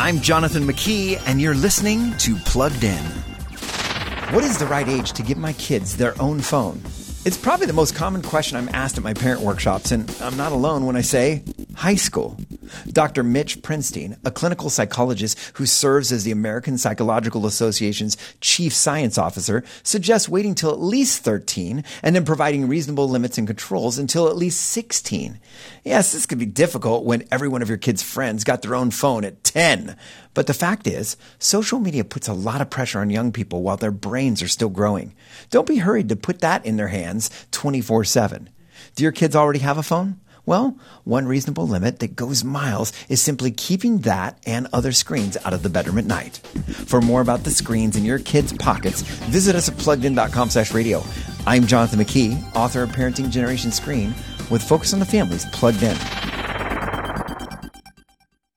I'm Jonathan McKee, and you're listening to Plugged In. What is the right age to give my kids their own phone? It's probably the most common question I'm asked at my parent workshops, and I'm not alone when I say high school. Dr. Mitch Prinstein, a clinical psychologist who serves as the American Psychological Association's chief science officer, suggests waiting till at least 13 and then providing reasonable limits and controls until at least 16. Yes, this could be difficult when every one of your kids' friends got their own phone at 10. But the fact is, social media puts a lot of pressure on young people while their brains are still growing. Don't be hurried to put that in their hands 24 7. Do your kids already have a phone? Well, one reasonable limit that goes miles is simply keeping that and other screens out of the bedroom at night. For more about the screens in your kids' pockets, visit us at pluggedin.com slash radio. I'm Jonathan McKee, author of Parenting Generation Screen, with Focus on the Family's Plugged In.